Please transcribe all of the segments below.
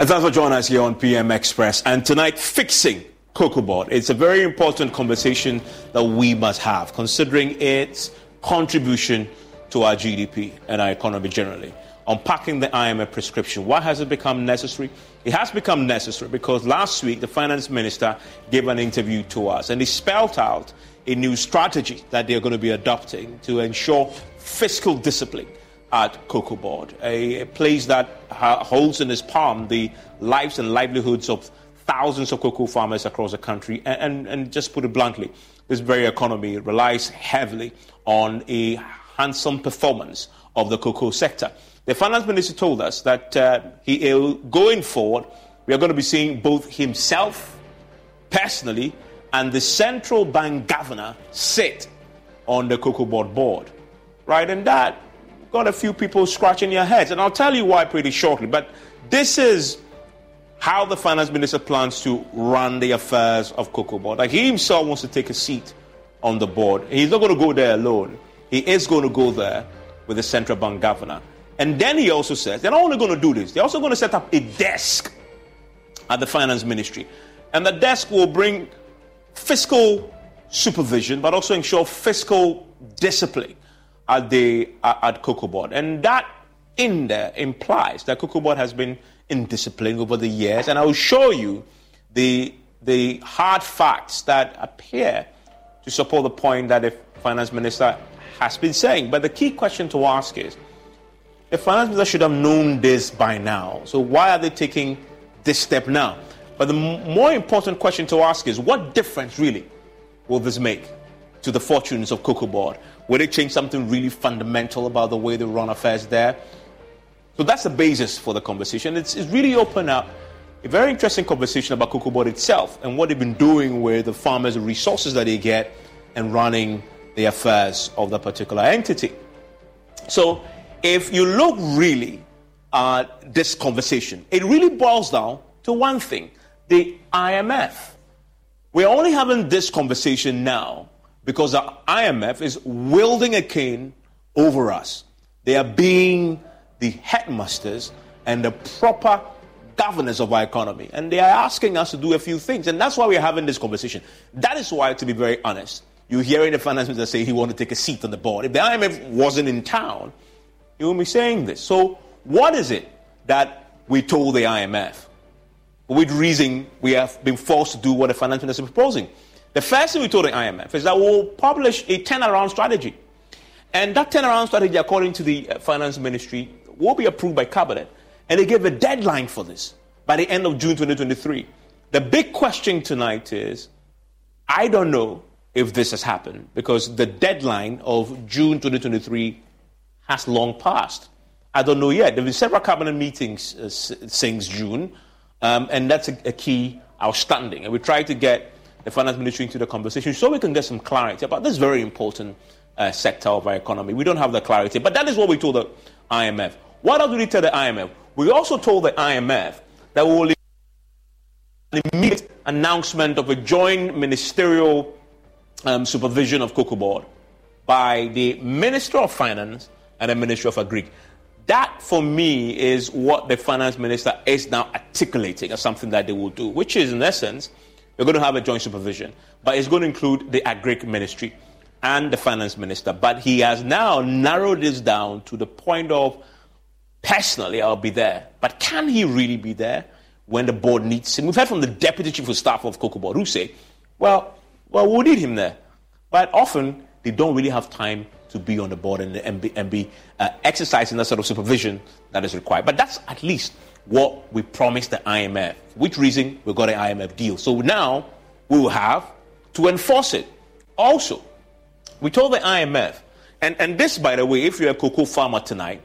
And thanks for joining us here on PM Express. And tonight, fixing Cocoa Board. It's a very important conversation that we must have, considering its contribution to our GDP and our economy generally. Unpacking the IMF prescription. Why has it become necessary? It has become necessary because last week the finance minister gave an interview to us and he spelled out a new strategy that they're going to be adopting to ensure fiscal discipline at Cocoa Board, a, place that ha- holds in its palm the lives and livelihoods of thousands of cocoa farmers across the country. And, and, and just put it bluntly, this very economy relies heavily on a handsome performance of the cocoa sector. The finance minister told us that uh, he, going forward, we are going to be seeing both himself personally and the central bank governor sit on the cocoa board board. Right? And that got a few people scratching their heads. And I'll tell you why pretty shortly. But this is how the finance minister plans to run the affairs of Cocoa Board. Like he himself wants to take a seat on the board. He's not going to go there alone. He is going to go there with the central bank governor. And then he also says they're not only going to do this, they're also going to set up a desk at the finance ministry. And the desk will bring fiscal supervision, but also ensure fiscal discipline at the at Cocoa Board. And that in there implies that Cocoa Board has been indisciplined over the years. And I will show you the the hard facts that appear to support the point that the finance minister has been saying. But the key question to ask is the finance minister should have known this by now. So why are they taking this step now? But the more important question to ask is what difference really will this make to the fortunes of Cocoa Board? Will it change something really fundamental about the way they run affairs there? So that's the basis for the conversation. It's, it's really opened up a very interesting conversation about Cocoa Board itself and what they've been doing with the farmers, the resources that they get, and running the affairs of the particular entity. So if you look really at this conversation, it really boils down to one thing the IMF. We're only having this conversation now because the IMF is wielding a cane over us. They are being the headmasters and the proper governors of our economy. And they are asking us to do a few things. And that's why we're having this conversation. That is why, to be very honest, you're hearing the finance minister say he wanted to take a seat on the board. If the IMF wasn't in town, he wouldn't be saying this. So, what is it that we told the IMF? With reason, we have been forced to do what the finance minister is proposing. The first thing we told the IMF is that we'll publish a turnaround strategy. And that turnaround strategy, according to the uh, finance ministry, will be approved by cabinet. And they gave a deadline for this by the end of June 2023. The big question tonight is I don't know if this has happened because the deadline of June 2023 has long passed. I don't know yet. There have been several cabinet meetings uh, since June, um, and that's a, a, key outstanding. And we try to get the finance ministry into the conversation so we can get some clarity about this very important uh, sector of our economy. We don't have the clarity, but that is what we told the IMF. What else did we tell the IMF? We also told the IMF that we will an immediate announcement of a joint ministerial um, supervision of Cocoa Board by the Minister of Finance and the Minister of Agri. That, for me, is what the finance minister is now articulating as something that they will do, which is, in essence, we're going to have a joint supervision, but it's going to include the Agri Ministry. and the finance minister. But he has now narrowed this down to the point of personally, I'll be there. But can he really be there when the board needs him? We've heard from the deputy chief of staff of Cocoa Board who say, well, well, we'll need him there. But often they don't really have time to be on the board and, and be, and be uh, exercising that sort of supervision that is required. But that's at least what we promised the IMF. Which reason we got an IMF deal. So now we will have to enforce it. Also, we told the IMF, and, and this, by the way, if you're a cocoa farmer tonight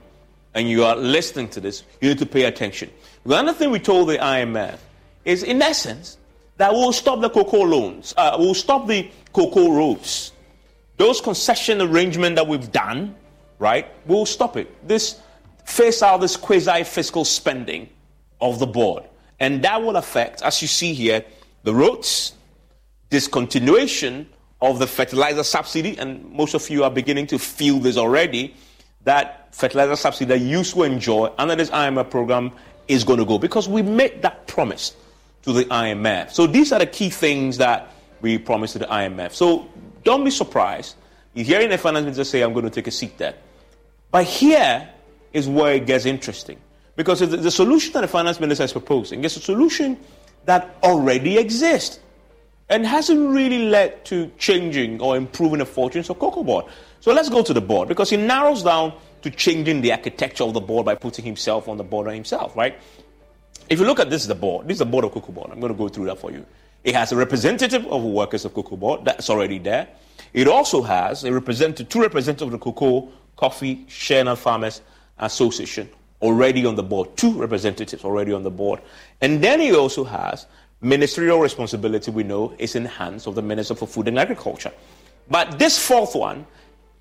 and you are listening to this, you need to pay attention. The other thing we told the IMF is, in essence, that we'll stop the cocoa loans, uh, we'll stop the cocoa roads. Those concession arrangement that we've done, right, we'll stop it. This face out this quasi fiscal spending of the board. And that will affect, as you see here, the roads, discontinuation of the fertilizer subsidy, and most of you are beginning to feel this already, that fertilizer subsidy that you used to enjoy under this IMF program is going to go because we made that promise to the IMF. So these are the key things that we promised to the IMF. So don't be surprised. You're hearing the finance minister say, I'm going to take a seat there. But here is where it gets interesting. Because the, solution that the finance minister is proposing is a solution that already exists and hasn't really led to changing or improving the fortunes of Cocoa Board. So let's go to the board because he narrows down to changing the architecture of the board by putting himself on the board himself, right? If you look at this, is the board. This is the board of Cocoa Board. I'm going to go through that for you. It has a representative of workers of Cocoa Board. That's already there. It also has a representative, two representatives of the Cocoa, Coffee, Shea Farmers Association already on the board. Two representatives already on the board. And then he also has ministerial responsibility, we know, is in the hands of the Minister for Food and Agriculture. But this fourth one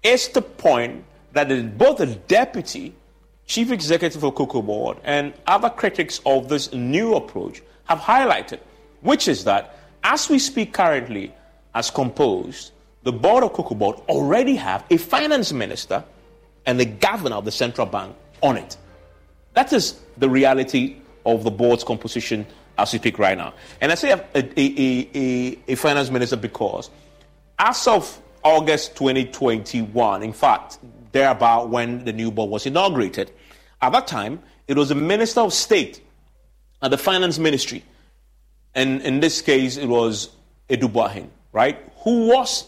is the point that both the deputy chief executive of Cocoa Board and other critics of this new approach have highlighted, which is that as we speak currently, as composed, the board of Cocoa Board already have a finance minister and the governor of the central bank on it. That is the reality of the board's composition as we speak right now. And I say a, a, a, a, finance minister because as of August 2021, in fact, thereabout when the new board was inaugurated, at that time, it was a minister of state at the finance ministry. And in this case, it was Adu Boahen, right? Who was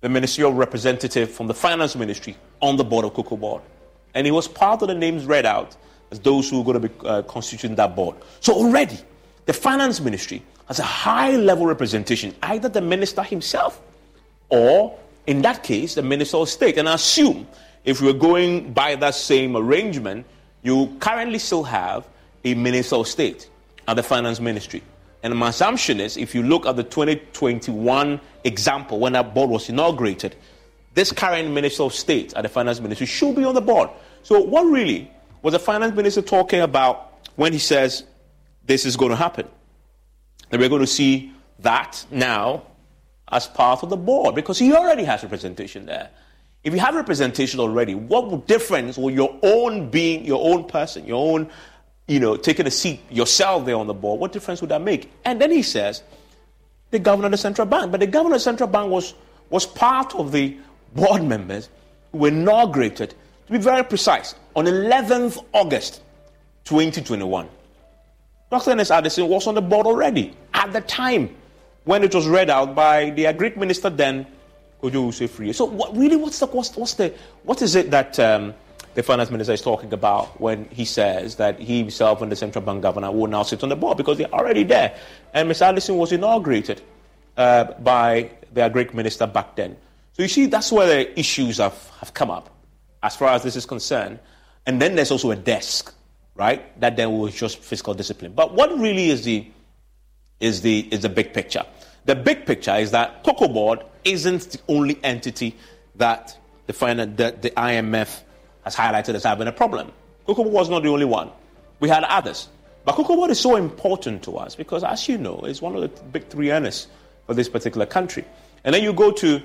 the ministerial representative from the finance ministry on the board of Cocoa Board. And he was part of the names read out as those who are going to be uh, constituting that board. So already, the finance ministry has a high level representation, either the minister himself or, in that case, the minister of state. And I assume if we're going by that same arrangement, you currently still have a minister of state at the finance ministry. And my assumption is if you look at the 2021 example when that board was inaugurated, this current minister of state at the finance ministry should be on the board. So, what really was the finance minister talking about when he says this is going to happen? And we're going to see that now as part of the board because he already has representation there. If you have representation already, what difference will your own being, your own person, your own, you know, taking a seat yourself there on the board, what difference would that make? And then he says, the governor of the central bank. But the governor of the central bank was, was part of the board members who were inaugurated to be very precise, on 11th August 2021, Dr. Ernest Addison was on the board already at the time when it was read out by the Agric minister then, Kojo Usefree. So, what, really, what's the, what's, what's the, what is it that um, the finance minister is talking about when he says that he himself and the central bank governor will now sit on the board because they're already there? And Mr. Addison was inaugurated uh, by their Greek minister back then. So, you see, that's where the issues have, have come up as far as this is concerned. And then there's also a desk, right? That then will just fiscal discipline. But what really is the is the is the big picture? The big picture is that Cocoa Board isn't the only entity that the, the, the IMF has highlighted as having a problem. Cocoa was not the only one. We had others. But Cocoa is so important to us because, as you know, it's one of the big three earners for this particular country. And then you go to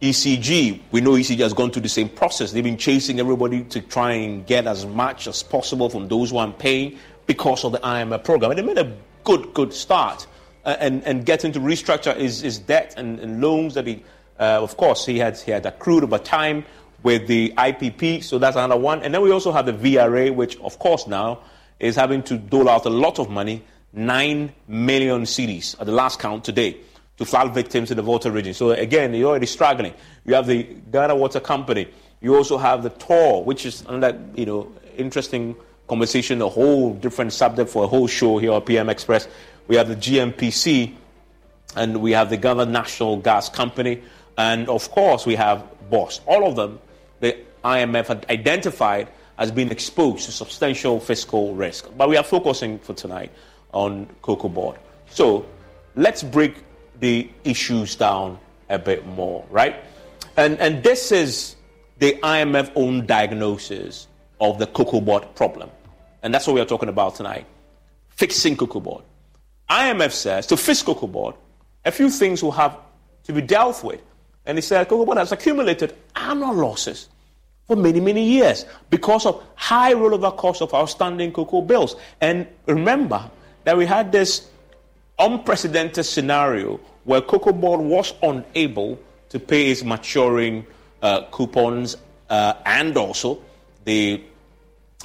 ECG, we know ECG has gone through the same process. They've been chasing everybody to try and get as much as possible from those who are paying because of the IMF program. And they made a good, good start. Uh, and, and getting to restructure his, his debt and, and loans that he Uh, of course, he had, he had accrued over time with the IPP, so that's another one. And then we also have the VRA, which, of course, now is having to dole out a lot of money 9 million cedis at the last count today to flood victims in the Volta region. So, again, you're already struggling. You have the Ghana Water Company. You also have the TOR, which is another you know, interesting conversation, a whole different subject for a whole show here on PM Express. We have the GNPC, and we have the Ghana National Gas Company, and of course, we have BOST. All of them, the IMF had identified as being exposed to substantial fiscal risk. But we are focusing for tonight on Cocoa Board. So let's break the issues down a bit more, right? And, and this is the IMF own diagnosis of the Cocoa Board problem. And that's what we are talking about tonight fixing Cocoa Board. IMF says to fix Cocoa Board, a few things will have to be dealt with. And he said Cocoa Board has accumulated annual losses for many, many years because of high rollover costs of outstanding cocoa bills. And remember that we had this unprecedented scenario where Cocoa Board was unable to pay its maturing uh, coupons uh, and also the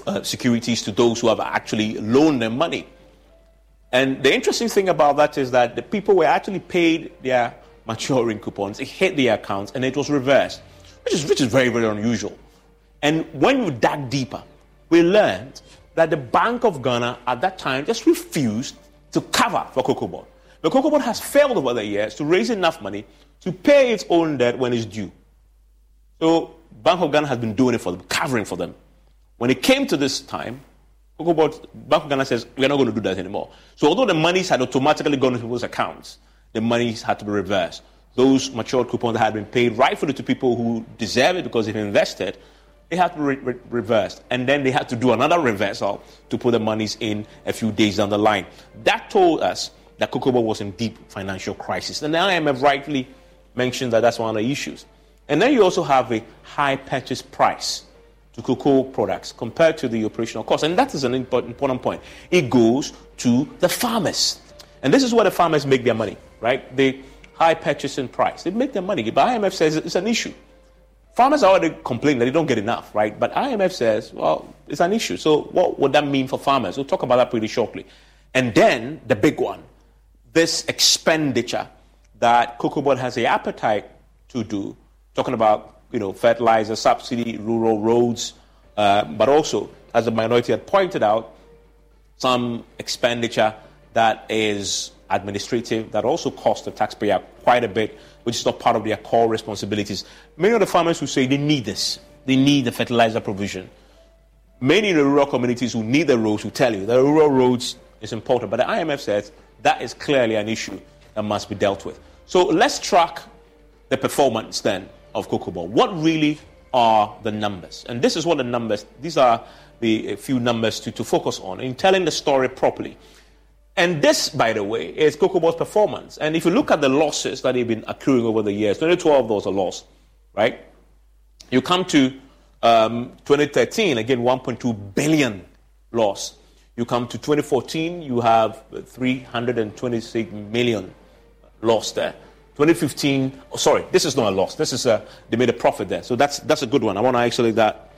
uh, securities to those who have actually loaned them money. And the interesting thing about that is that the people were actually paid their maturing coupons, it hit their accounts, and it was reversed, which is, which is very, very unusual. And when we dug deeper, we learned that the Bank of Ghana at that time just refused to cover for Cocoa Board. The Cocoa Board has failed over the years to raise enough money to pay its own debt when it's due. So Bank of Ghana has been doing it for them, covering for them. When it came to this time, Cocoa Board, Bank of Ghana says, we're not going to do that anymore. So although the monies had automatically gone into people's accounts, the monies had to be reversed. Those matured coupons that had been paid rightfully to people who deserve it because they've invested, they had to be re- re- reversed. And then they had to do another reversal to put the monies in a few days down the line. That told us that Cocoa was in deep financial crisis. And the IMF rightly mentioned that that's one of the issues. And then you also have a high purchase price to cocoa products compared to the operational cost. And that is an important point. It goes to the farmers. And this is where the farmers make their money, right? The high purchasing price. They make their money. But IMF says it's an issue. Farmers are already complaining that they don't get enough, right? But IMF says, well, it's an issue. So what would that mean for farmers? We'll talk about that pretty shortly. And then the big one, this expenditure that Cocoa Board has the appetite to do, talking about you know, fertilizer subsidy, rural roads, uh, but also, as the minority had pointed out, some expenditure that is administrative that also costs the taxpayer quite a bit, which is not part of their core responsibilities. Many of the farmers who say they need this, they need the fertilizer provision. Many in the rural communities who need the roads will tell you the rural roads is important, but the IMF says that is clearly an issue that must be dealt with. So let's track the performance then of Cocoa Board. What really are the numbers? And this is what the numbers, these are the few numbers to, to focus on in telling the story properly. And this, by the way, is Board's performance. And if you look at the losses that they've been accruing over the years, 2012 was a loss, right? You come to um, 2013, again, 1.2 billion loss. You come to 2014, you have 326 million loss there. 2015, oh, sorry, this is not a loss. This is a, they made a profit there. So that's, that's a good one. I want to isolate that,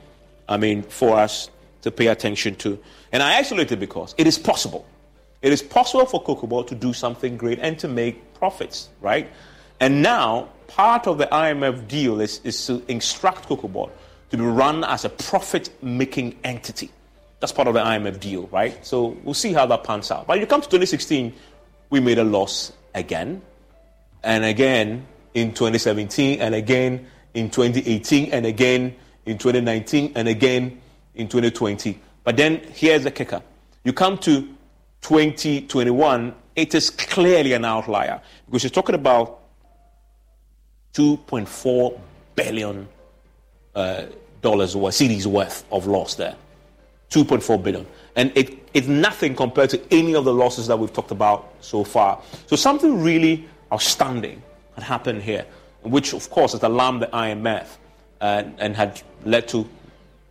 I mean, for us to pay attention to. And I isolate it because it is possible. It is possible for Board to do something great and to make profits, right? And now, part of the IMF deal is, is to instruct Board to be run as a profit making entity. That's part of the IMF deal, right? So we'll see how that pans out. But when you come to 2016, we made a loss again and again in 2017, and again in 2018, and again in 2019, and again in 2020. But then here's the kicker you come to 2021, it is clearly an outlier because you're talking about 2.4 billion uh, dollars worth, cedis worth of loss there. 2.4 billion. And it, it's nothing compared to any of the losses that we've talked about so far. So something really outstanding had happened here, which, of course, has alarmed the IMF uh, and had led to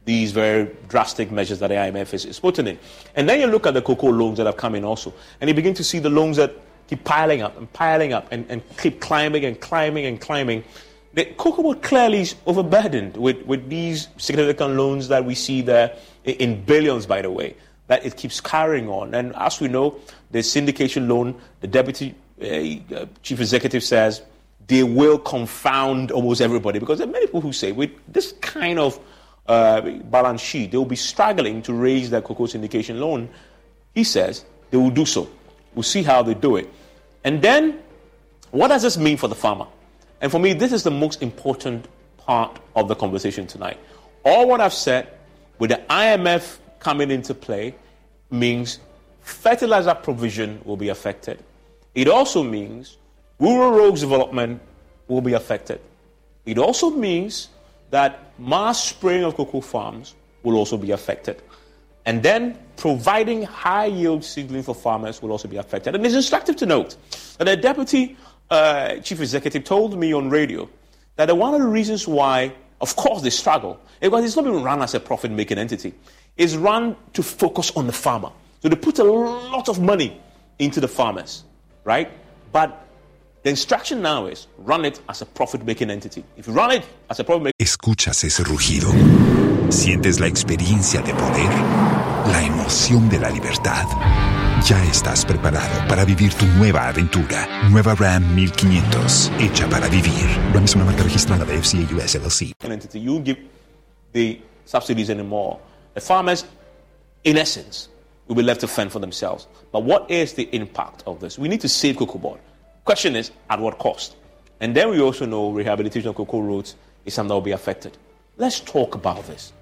these very drastic measures that the IMF is, is putting in. And then you look at the cocoa loans that have come in also, and you begin to see the loans that keep piling up and piling up and, and keep climbing and climbing and climbing. the cocoa clearly is overburdened with, with these significant loans that we see there in billions, by the way, that it keeps carrying on. And as we know, the syndication loan, the deputy uh, chief executive says they will confound almost everybody because there are many people who say with this kind of uh, balance sheet, they will be struggling to raise their cocoa syndication loan. He says they will do so. We'll see how they do it. And then, what does this mean for the farmer? And for me, this is the most important part of the conversation tonight. All what I've said with the IMF coming into play means fertilizer provision will be affected. It also means rural roads development will be affected. It also means that mass spraying of cocoa farms will also be affected. And then providing high yield seedling for farmers will also be affected. And it's instructive to note that the deputy uh, chief executive told me on radio that one of the reasons why, of course, they struggle, because it's not being run as a profit making entity, is run to focus on the farmer. So they put a lot of money into the farmers, right? But the instruction now is run it as a profit making entity. If you run it as a profit making Escuchas ese rugido. Sientes la experiencia de poder, la emoción de la libertad. Ya estás preparado para vivir tu nueva aventura. Nueva Ram 1500, hecha para vivir. Ram es una marca registrada de FCA US LLC. entity, you give the subsidies anymore. The farmers, in essence, will be left to fend for themselves. But what is the impact of this? We need to save cocoa board. Question is, at what cost? And then we also know rehabilitation of cocoa roads is something that will be affected. Let's talk about this.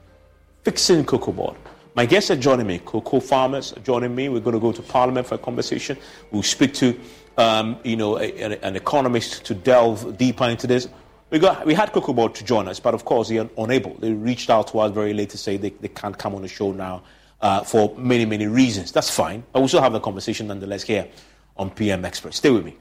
Fixing cocoa board. My guests are joining me, cocoa farmers are joining me. We're going to go to Parliament for a conversation. We'll speak to, um, you know, a, a, an economist to delve deeper into this. We, got, we had Cocoa Board to join us, but of course they're unable. They reached out to us very late to say they, they can't come on the show now uh, for many, many reasons. That's fine. I will still have the conversation nonetheless here on PM Express. Stay with me.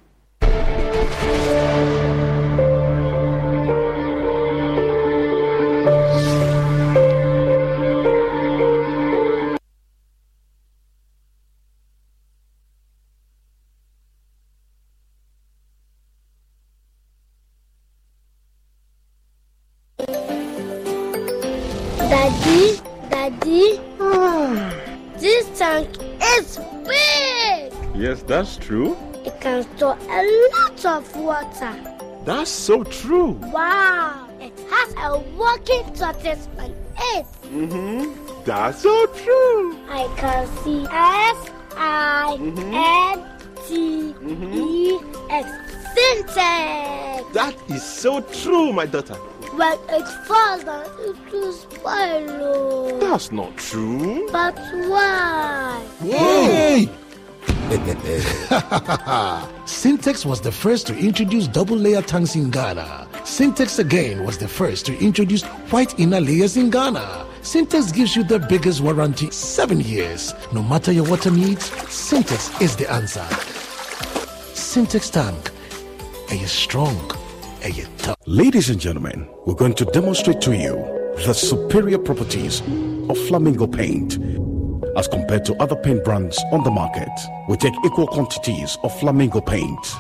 True. It can store a lot of water. That's so true. Wow, it has a working tortoise on it. Mm-hmm. That's so true. I can see S I N T E X Sintex. That is so true, my daughter. When it falls down, it will spoil. That's not true. But why? Hey! Sintex was the first to introduce double layer tanks in Ghana. Sintex again was the first to introduce white inner layers in Ghana. Sintex gives you the biggest warranty, seven years. No matter your water needs, Sintex is the answer. Sintex tank. Are you strong? Are you tough? Ladies and gentlemen, we're going to demonstrate to you the superior properties of Flamingo paint. As compared to other paint brands on the market, we take equal quantities of Flamingo paint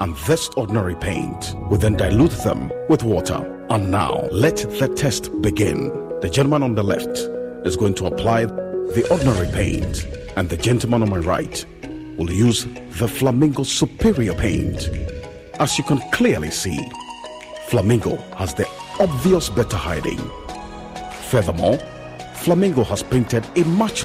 and this ordinary paint. We then dilute them with water. And now, let the test begin. The gentleman on the left is going to apply the ordinary paint, and the gentleman on my right will use the Flamingo Superior paint. As you can clearly see, Flamingo has the obvious better hiding. Furthermore, Flamingo has painted a much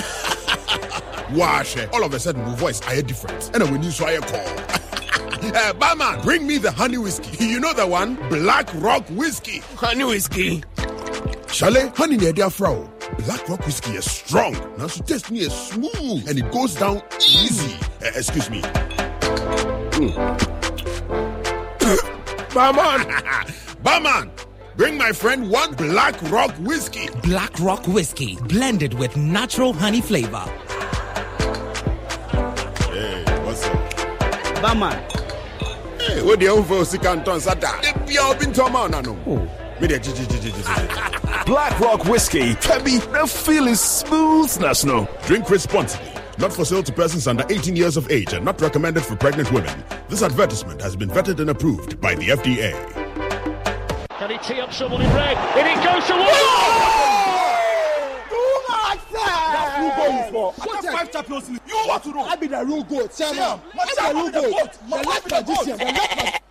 Wahwɛ. All of a sudden, my voice ayɛ different. Ɛna when you so ayɛ call. Eh, barman, bring me the honey whiskey. You know the one? Black Rock Whiskey. Honey whiskey. Shale, honey near their fro. Black Rock Whiskey is strong. Now so taste me is smooth and it goes down easy. Eh, excuse me. Barman. Barman, Bring my friend one Black Rock whiskey. Black Rock Whiskey, blended with natural honey flavor. Bama. Hey, what the hell for Sikanton Sada? The pure Bintoma Nano. Me the Gigi Gigi Black Rock Whiskey. Kebi, the feeling smoothness, no. Drink responsibly. Not for sale to persons under 18 years of age and not recommended for pregnant women. This advertisement has been vetted and approved by the FDA. Can he tee up someone in red? In it goes to five Champions League. You want to know? I be the real goat. Chairman. I be the real goat. The left magician. The left magician.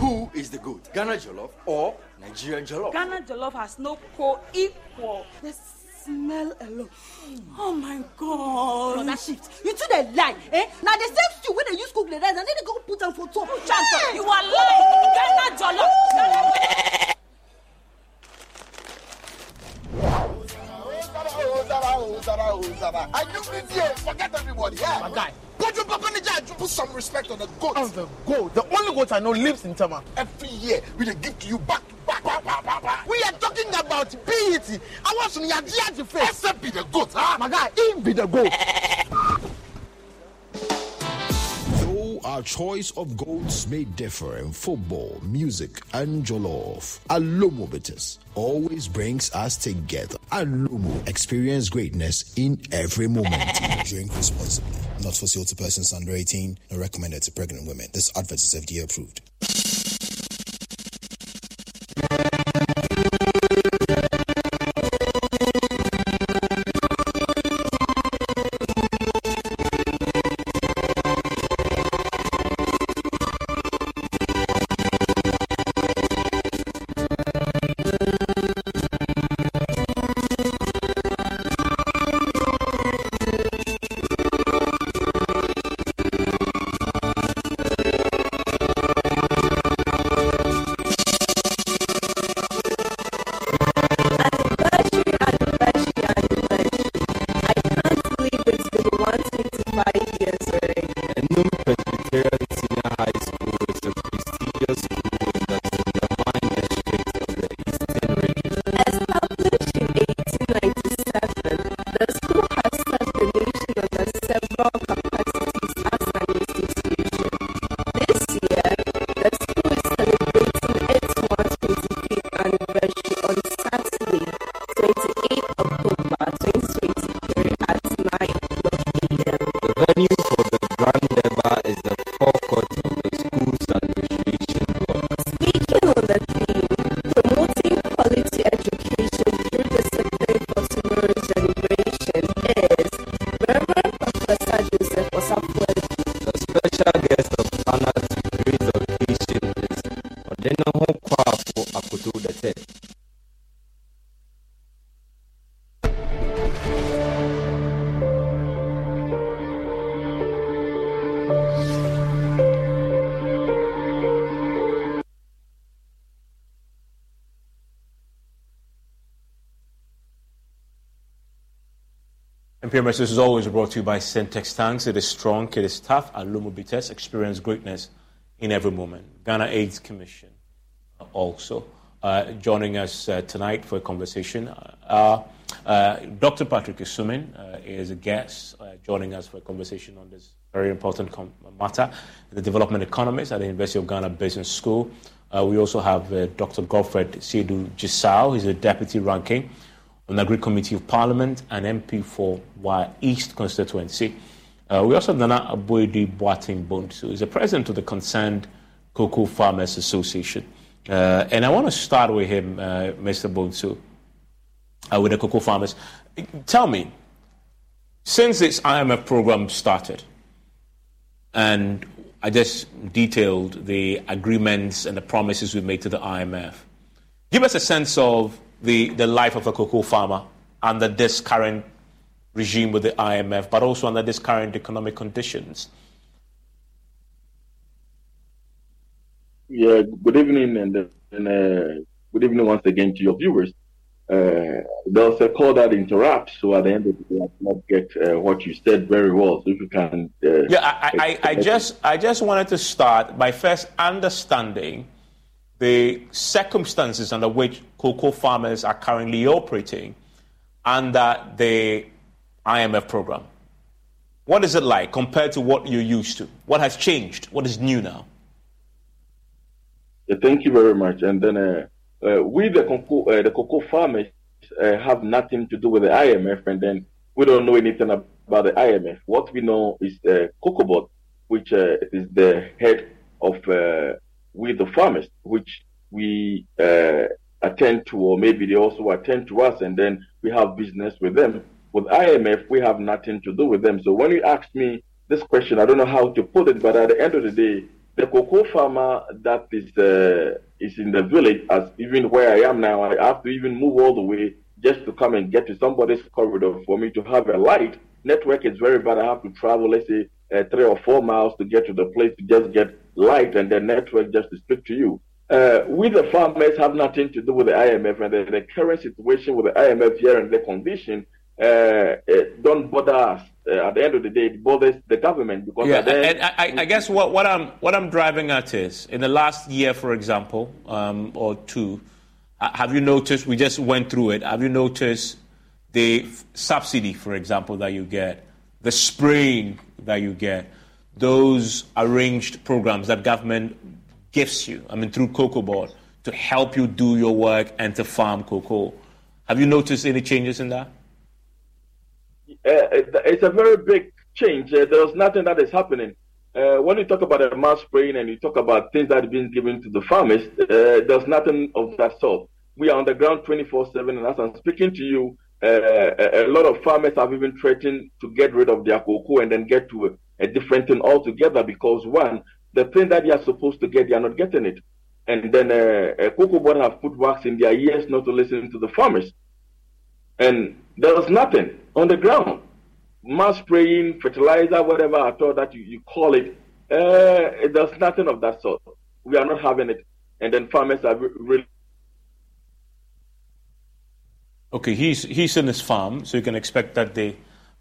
Who is the goat? Ghana Jollof or Nigerian Jollof? Ghana Jollof has no co-equal. The smell alone. Oh my God. Brother shift. You two they lie. Eh? Now the same stew when they use cook the rice and then they go put them for top. Chance, you are lying. Ghana Jollof. I knew this year. Forget everybody. Yeah. My guy. Put your papa in the. Put some respect on the goat. On the goat. The only goat I know lives in Tama. Every year we dey give to you back to. We are talking about PET. I want some yaji yaji face. Except be the goat. Huh? My guy, he be the goat. Though our choice of goats may differ in football, music, and jollof, Alomo Bitters always brings us together. Alomo experience greatness in every moment. Drink responsibly. Not for sale to persons under 18 and recommended to pregnant women. This advert is FDA approved. MPMS is always brought to you by Sintex Tanks. It is strong, it is tough. Alomo Bitters experience greatness in every moment. Ghana AIDS Commission also uh, joining us uh, tonight for a conversation. Uh, uh, Dr. Patrick Asuming uh, is a guest uh, joining us for a conversation on this very important com- matter, the development economist at the University of Ghana Business School. We also have Dr. Godfred Seidu Jasaw, he's a deputy ranking on the Agri Committee of Parliament and MP for Wa East constituency. Uh, we also have Nana Aboidi Boateng Bonsu, he's the president of the Concerned Cocoa Farmers Association. Uh, and I want to start with him, uh, Mr. Bonsu, uh, with the cocoa farmers. Tell me, since this IMF program started, and I just detailed the agreements and the promises we made to the IMF, give us a sense of the, the life of a cocoa farmer under this current regime with the IMF, but also under this current economic conditions. Yeah, good evening and, and uh, good evening once again to your viewers. Uh, there was a call that interrupts, so at the end of the day, I did not get uh, what you said very well. So if you can, uh, Yeah, I, I, I just I just wanted to start by first understanding the circumstances under which cocoa farmers are currently operating under the IMF program. What is it like compared to what you're used to? What has changed? What is new now? Yeah, thank you very much. And then uh, uh, we, the cocoa, uh, the cocoa farmers, uh, have nothing to do with the IMF, and then we don't know anything about the IMF. What we know is the uh, COCOBOD, which uh, is the head of we the farmers, which we uh, attend to, or maybe they also attend to us, and then we have business with them. With IMF, we have nothing to do with them. So when you ask me this question, I don't know how to put it, but at the end of the day, the cocoa farmer that is uh, is in the village, as even where I am now, I have to even move all the way just to come and get to somebody's corridor for me to have a light. Network is very bad. I have to travel, let's say, uh, three or four miles to get to the place to just get light and the network just to speak to you. Uh, we, the farmers, have nothing to do with the IMF and the, the current situation with the IMF here and the condition. Uh, don't bother us. Uh, at the end of the day, it bothers the government because. Yeah, and I, I, guess what, what I'm what I'm driving at is in the last year, for example, um, or two, have you noticed? We just went through it. Have you noticed the subsidy, for example, that you get, the spraying that you get, those arranged programs that government gives you? I mean, through Cocoa Board to help you do your work and to farm cocoa. Have you noticed any changes in that? Uh, it's a very big change. Uh, there's nothing that is happening. Uh, when you talk about a mass spraying and you talk about things that are being given to the farmers, uh, there's nothing of that sort. We are on the ground 24 7, and as I'm speaking to you, uh, a, a, lot of farmers have even threatened to get rid of their cocoa and then get to a, a, different thing altogether because, one, the thing that they are supposed to get, they are not getting it. And then uh, Cocoa Board have put wax in their ears not to listen to the farmers. And there was nothing on the ground. Mass spraying, fertilizer, whatever I thought that you, you call it, uh, there's nothing of that sort. We are not having it. And then farmers are really. Okay, he's, he's in his farm, so you can expect that the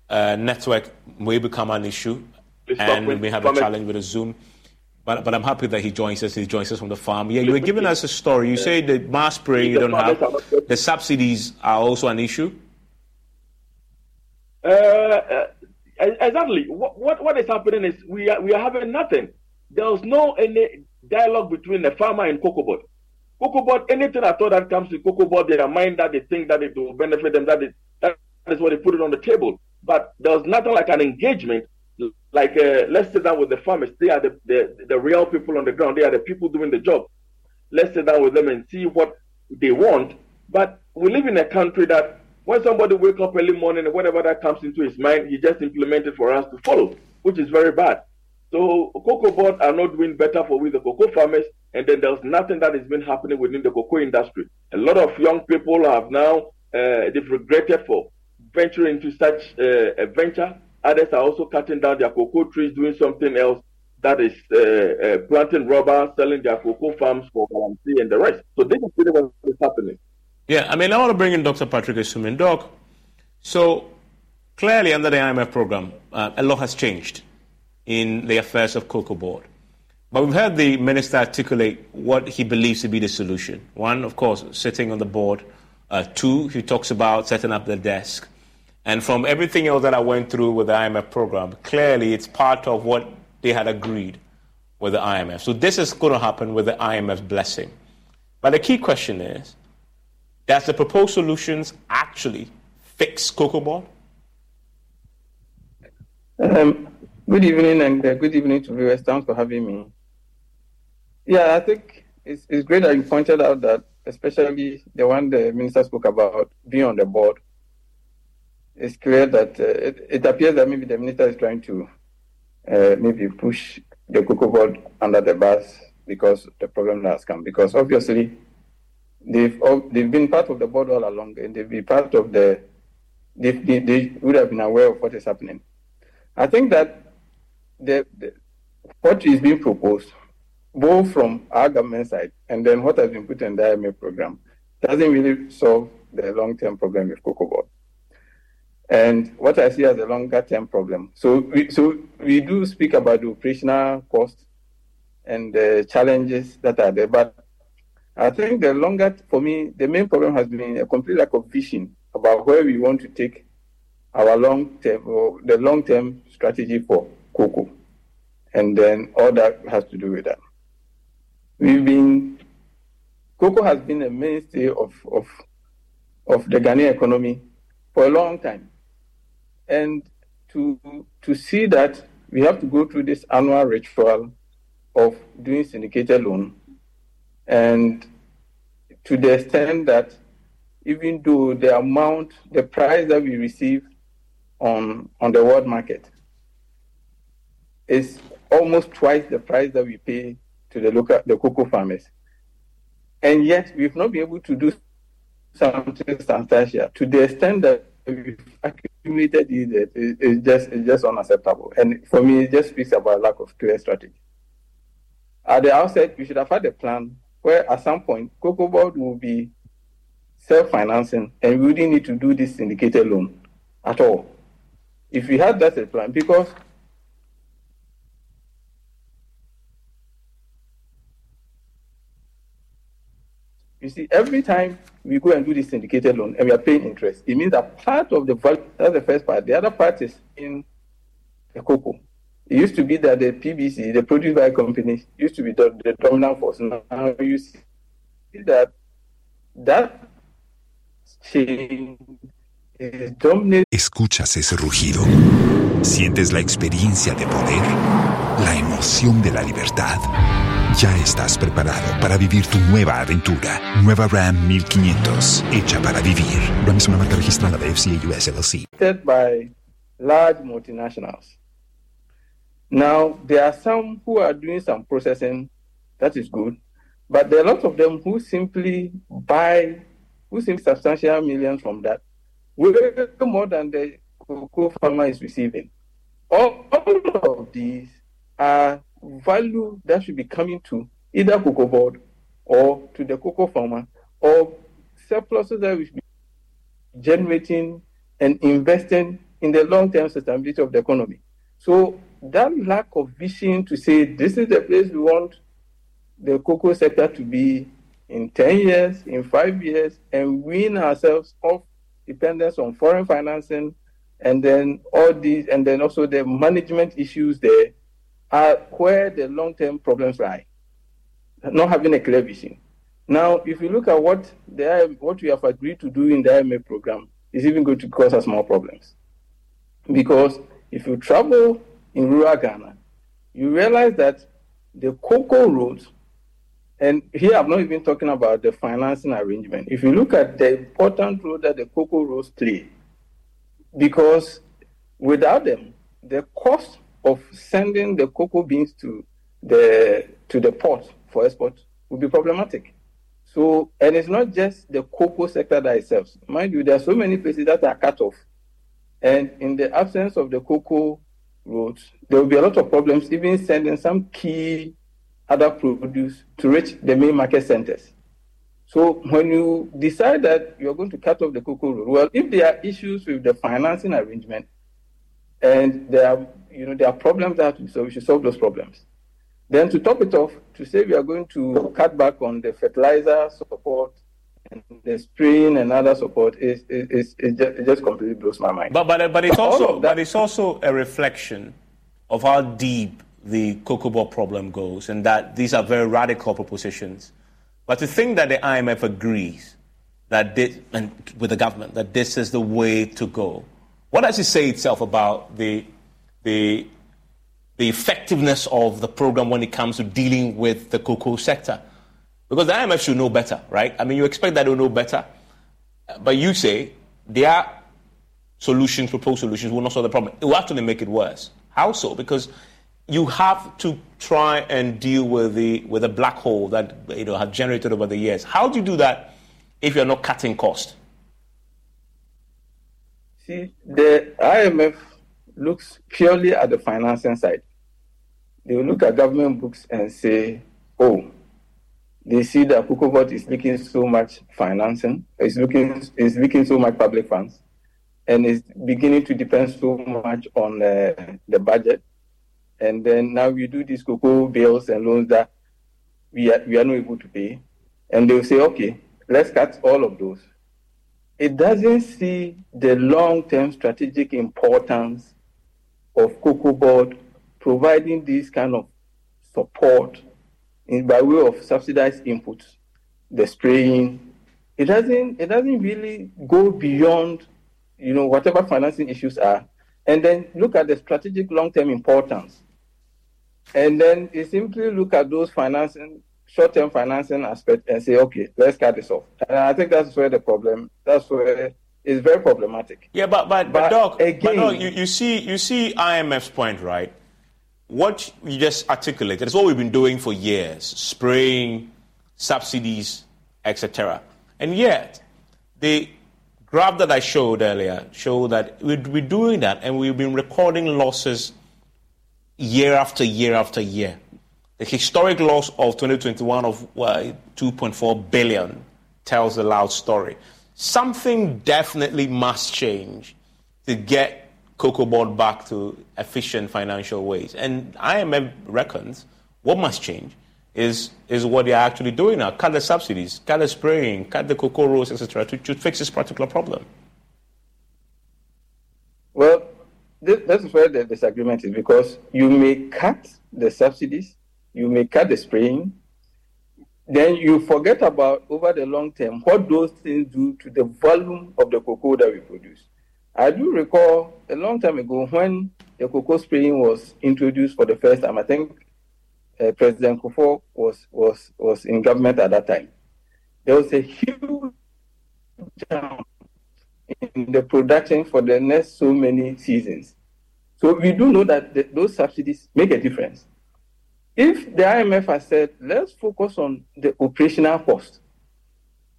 uh, network may become an issue and we may have a challenge with a Zoom. But, but I'm happy that he joins us. He joins us from the farm. Yeah, you were giving us a story. You say the mass spraying you don't have. The subsidies are also an issue. Uh, uh, exactly. What, what, what is happening is we are, we are having nothing. There was no any dialogue between the farmer and COCOBOD. COCOBOD, anything at all that comes to COCOBOD, they are mind that they think that it will benefit them, that, it, that is what they put it on the table. But there's nothing like an engagement. Like, uh, let's sit down with the farmers. They are the, the, the real people on the ground. They are the people doing the job. Let's sit down with them and see what they want. But we live in a country that when somebody wake up early morning and whatever that comes into his mind, he just implemented for us to follow, which is very bad. So cocoa board are not doing better for we the cocoa farmers, and then there's nothing that has been happening within the cocoa industry. A lot of young people have now uh, they've regretted for venturing into such uh, a venture. Others are also cutting down their cocoa trees, doing something else that is uh, uh planting rubber, selling their cocoa farms for guarantee and the rest. So this is really what is happening. Yeah, I mean, I want to bring in Dr. Patrick Asuming. Doc, so clearly under the IMF program, uh, a lot has changed in the affairs of Cocoa Board. But we've heard the minister articulate what he believes to be the solution. One, of course, sitting on the board. Uh, two, he talks about setting up the desk. And from everything else that I went through with the IMF program, clearly it's part of what they had agreed with the IMF. So this is going to happen with the IMF's blessing. But the key question is does the proposed solutions actually fix Cocoa Board? Um, good evening and uh, good evening to viewers. Thanks for having me. Yeah, I think it's, it's great that you pointed out that, especially the one the minister spoke about being on the board. It's clear that uh, it, it, appears that maybe the minister is trying to uh, maybe push the Cocoa Board under the bus because the problem has come. Because obviously, they've they've been part of the board all along, and they've been part of the. They, they, they would have been aware of what is happening. I think that the, the what is being proposed, both from our government side and then what has been put in the IMF program, doesn't really solve the long-term problem with cocoa board. And what I see as a longer-term problem. So we, so we do speak about the operational costs and the challenges that are there, but I think the longer, for me, the main problem has been a complete lack of vision about where we want to take our long term or the long term strategy for cocoa, and then all that has to do with that. We've been cocoa has been a mainstay of of of the Ghanaian economy for a long time, and to to see that we have to go through this annual ritual of doing syndicated loan, and to the extent that even though the amount, the price that we receive on on the world market is almost twice the price that we pay to the local the cocoa farmers, and yet we've not been able to do something substantial to the extent that we've accumulated it. It's just it's just unacceptable, and for me, it just speaks about lack of clear strategy. At the outset, we should have had a plan where, at some point, Cocoa Board will be self-financing, and we wouldn't need to do this syndicated loan at all. If we had that a plan, because you see, every time we go and do this syndicated loan and we are paying interest, it means that part of the value, that's the first part. The other part is in the cocoa. It used to be that the PBC, the produce by companies, used to be the, the dominant force. Now you see that that change is dominated. Escuchas ese rugido. Sientes la experiencia de poder, la emoción de la libertad. Ya estás preparado para vivir tu nueva aventura. Nueva Ram 1500, hecha para vivir. Ram es una marca registrada de FCA US LLC. by large multinationals. Now, there are some who are doing some processing, that is good, but there are a lot of them who simply buy, who simply substantial millions from that, way more than the cocoa farmer is receiving. All, all of these are Mm-hmm. value that should be coming to either cocoa board or to the cocoa farmer or surpluses that we should be generating and investing in the long-term sustainability of the economy. So that lack of vision to say this is the place we want the cocoa sector to be in 10 years, in five years, and wean ourselves off dependence on foreign financing, and then all these, and then also the management issues there are where the long-term problems lie. Not having a clear vision. Now, if you look at what the what we have agreed to do in the IMF program, is even going to cause us more problems. Because if you travel in rural Ghana, you realize that the cocoa roads, and here I'm not even talking about the financing arrangement. If you look at the important role that the cocoa roads play, because without them, the cost of sending the cocoa beans to the to the port for export would be problematic. So, and it's not just the cocoa sector that itself. Mind you, there are so many places that are cut off. And in the absence of the cocoa roads, there will be a lot of problems, even sending some key other produce to reach the main market centers. So when you decide that you're going to cut off the cocoa road, well, if there are issues with the financing arrangement and there are, you know, there are problems that to we should solve those problems. Then to top it off, to say we are going to cut back on the fertilizer support and the spraying and other support is is, is, is just, it just completely blows my mind. But but but it's also but it's also a reflection of how deep the Cocobod problem goes, and that these are very radical propositions. But to think that the IMF agrees that this, and with the government that this is the way to go, what does it say itself about the the the effectiveness of the program when it comes to dealing with the cocoa sector? Because the IMF should know better, right? I mean, you expect that they'll know better, but you say their solutions, proposed solutions, will not solve the problem. It will actually make it worse. How so? Because you have to try and deal with the with the black hole that you know has generated over the years. How do you do that if you're not cutting cost? See, the IMF looks purely at the financing side. They will look at government books and say, oh, they see that Cocobod is leaking so much financing, it's looking, it's leaking so much public funds, and is beginning to depend so much on uh, the budget. And then now we do these cocoa bills and loans that we are, we are not able to pay. and they'll say, okay, let's cut all of those. It doesn't see the long-term strategic importance of cocoa board providing this kind of support in, by way of subsidized inputs, the spraying. It doesn't it doesn't really go beyond, you know, whatever financing issues are, and then look at the strategic long-term importance. And then you simply look at those financing short-term financing aspect and say, okay, let's cut this off. And I think that's where the problem. That's where it's very problematic. Yeah, but but, but, but Doc, again, but Doc, you, you see you see IMF's point, right? What you just articulated is what we've been doing for years: spraying, subsidies, etc. And yet, the graph that I showed earlier showed that we'd be doing that, and we've been recording losses year after year after year. The historic loss of 2021 of uh, 2.4 billion tells a loud story. Something definitely must change to get Cocoa Board back to efficient financial ways. And IMF reckons what must change is, is what they're actually doing now. Cut the subsidies, cut the spraying, cut the cocoa roads, etc., to, to fix this particular problem. Well, this, this is where the disagreement is because you may cut the subsidies, you may cut the spraying, then you forget about over the long term what those things do to the volume of the cocoa that we produce. I do recall a long time ago when the cocoa spraying was introduced for the first time. I think uh, President Kufuor was was was in government at that time. There was a huge jump in the production for the next so many seasons. So we do know that the, those subsidies make a difference. If the IMF has said, let's focus on the operational cost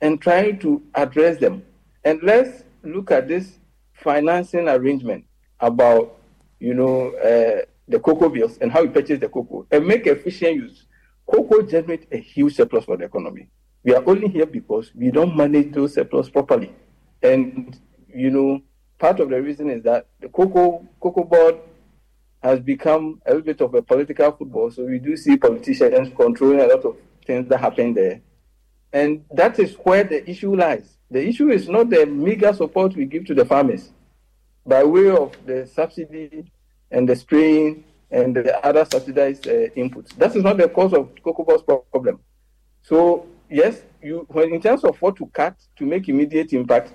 and try to address them, and let's look at this financing arrangement about, you know, uh, the cocoa bills and how we purchase the cocoa and make efficient use. Cocoa generates a huge surplus for the economy. We are only here because we don't manage those surplus properly. And, you know, part of the reason is that the cocoa, cocoa board has become a little bit of a political football. So we do see politicians controlling a lot of things that happen there. And that is where the issue lies. The issue is not the meager support we give to the farmers by way of the subsidy and the spraying and the other subsidized uh, inputs. That is not the cause of cocoa board's problem. So yes, you when in terms of what to cut to make immediate impact,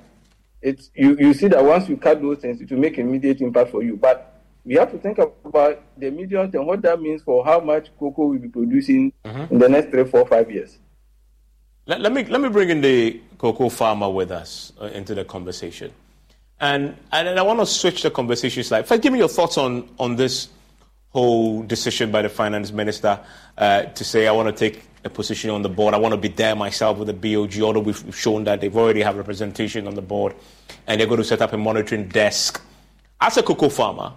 it's you, you see that once you cut those things, it will make immediate impact for you. But we have to think about the medium term, what that means for how much cocoa we'll be producing mm-hmm. in the next three, four, five years. Let, let, me let me bring in the cocoa farmer with us uh, into the conversation, and and I want to switch the conversation slightly. First, give me your thoughts on on this whole decision by the finance minister uh, to say I want to take a position on the board. I want to be there myself with the BOG, although we've shown that they've already have representation on the board, and they're going to set up a monitoring desk. As a cocoa farmer,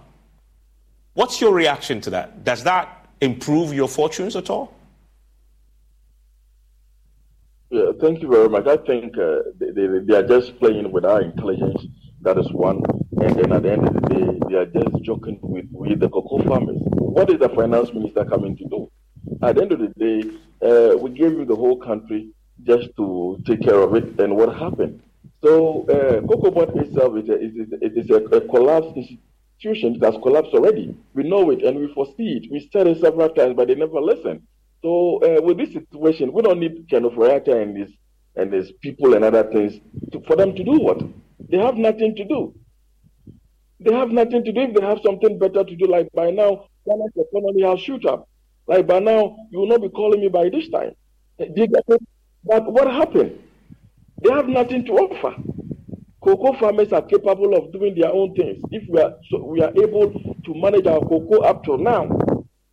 What's your reaction to that? Does that improve your fortunes at all? Yeah, thank you very much. I think uh, they, they, they, are just playing with our intelligence. That is one. And then at the end of the day, they are just joking with, with the cocoa farmers. What is the finance minister coming to do? At the end of the day, uh, we gave you the whole country just to take care of it. And what happened? So, uh, Cocoa Board itself is a, is, is a, a collapsed institution has collapsed already. We know it and we foresee it. We said it several times, but they never listen. So uh, with this situation, we don't need Ken Ofori-Atta and his and his people and other things to, for them to do what? They have nothing to do. They have nothing to do. If they have something better to do, like by now, Ghana's economy has shoot up. Like by now, you will not be calling me by this time. But what happened? They have nothing to offer cocoa farmers are capable of doing their own things. If we are so we are able to manage our cocoa up to now,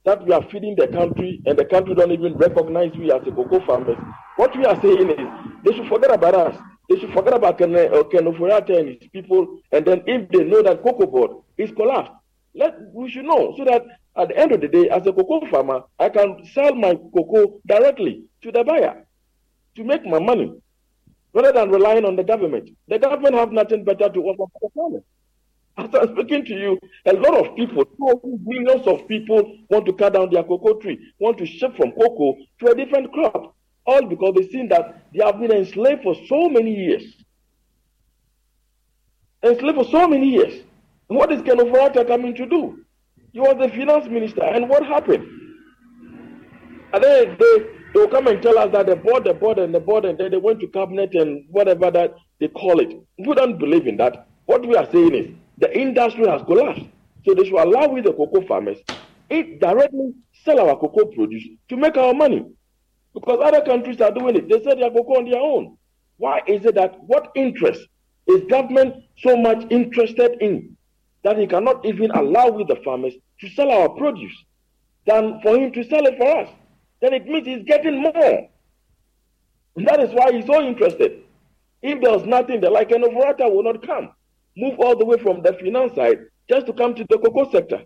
that we are feeding the country and the country don't even recognize we as a cocoa farmers. What we are saying is they should forget about us. They should forget about Ken, uh, Ken and his people. And then if they know that cocoa board is collapsed, let we should know so that at the end of the day, as a cocoa farmer, I can sell my cocoa directly to the buyer to make my money rather than relying on the government. The government have nothing better to offer for the farmers. As I'm speaking to you, a lot of people, millions of people want to cut down their cocoa tree, want to shift from cocoa to a different crop. All because they've seen that they have been enslaved for so many years. Enslaved for so many years. And what is Ken Ofori-Atta coming to do? He was the finance minister, and what happened? And then they, they will come and tell us that they bought the board and the board, and then they went to cabinet and whatever that they call it. We don't believe in that. What we are saying is the industry has collapsed. So they should allow we the cocoa farmers it directly sell our cocoa produce to make our money. Because other countries are doing it. They sell their cocoa on their own. Why is it that what interest is government so much interested in that he cannot even allow with the farmers to sell our produce than for him to sell it for us? Then it means he's getting more. And that is why he's so interested. If there was nothing, the like an Ofori-Atta will not come. Move all the way from the finance side just to come to the cocoa sector.